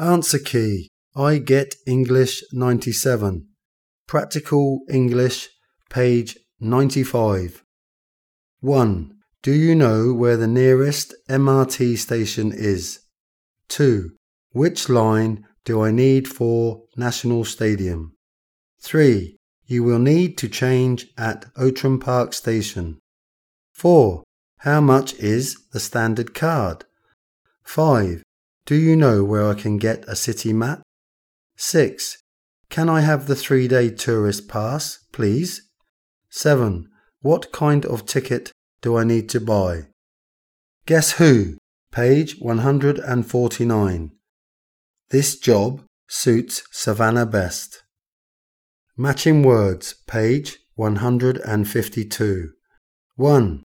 Answer key. I get English 97. Practical English, page 95. 1. Do you know where the nearest MRT station is? 2. Which line do I need for National Stadium? 3. You will need to change at Outram Park Station. 4. How much is the standard card? 5. Do you know where I can get a city map? 6. Can I have the three day tourist pass, please? 7. What kind of ticket do I need to buy? Guess who? Page 149. This job suits Savannah best. Matching words, page 152. 1.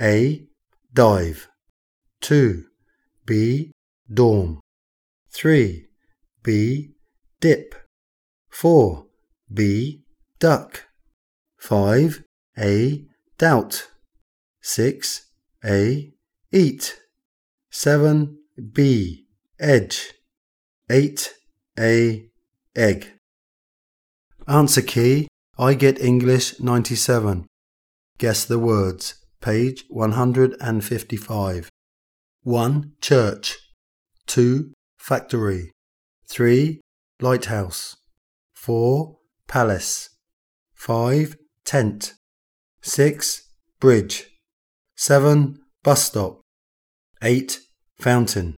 A. Dive. 2. B. Dorm. 3. B. Dip. 4. B. Duck. 5. A. Doubt. 6. A. Eat. 7. B. Edge. 8. A. Egg. Answer key. I get English 97. Guess the words. Page 155. 1. Church. 2. Factory. 3. Lighthouse. 4. Palace. 5. Tent. 6. Bridge. 7. Bus stop. 8. Fountain.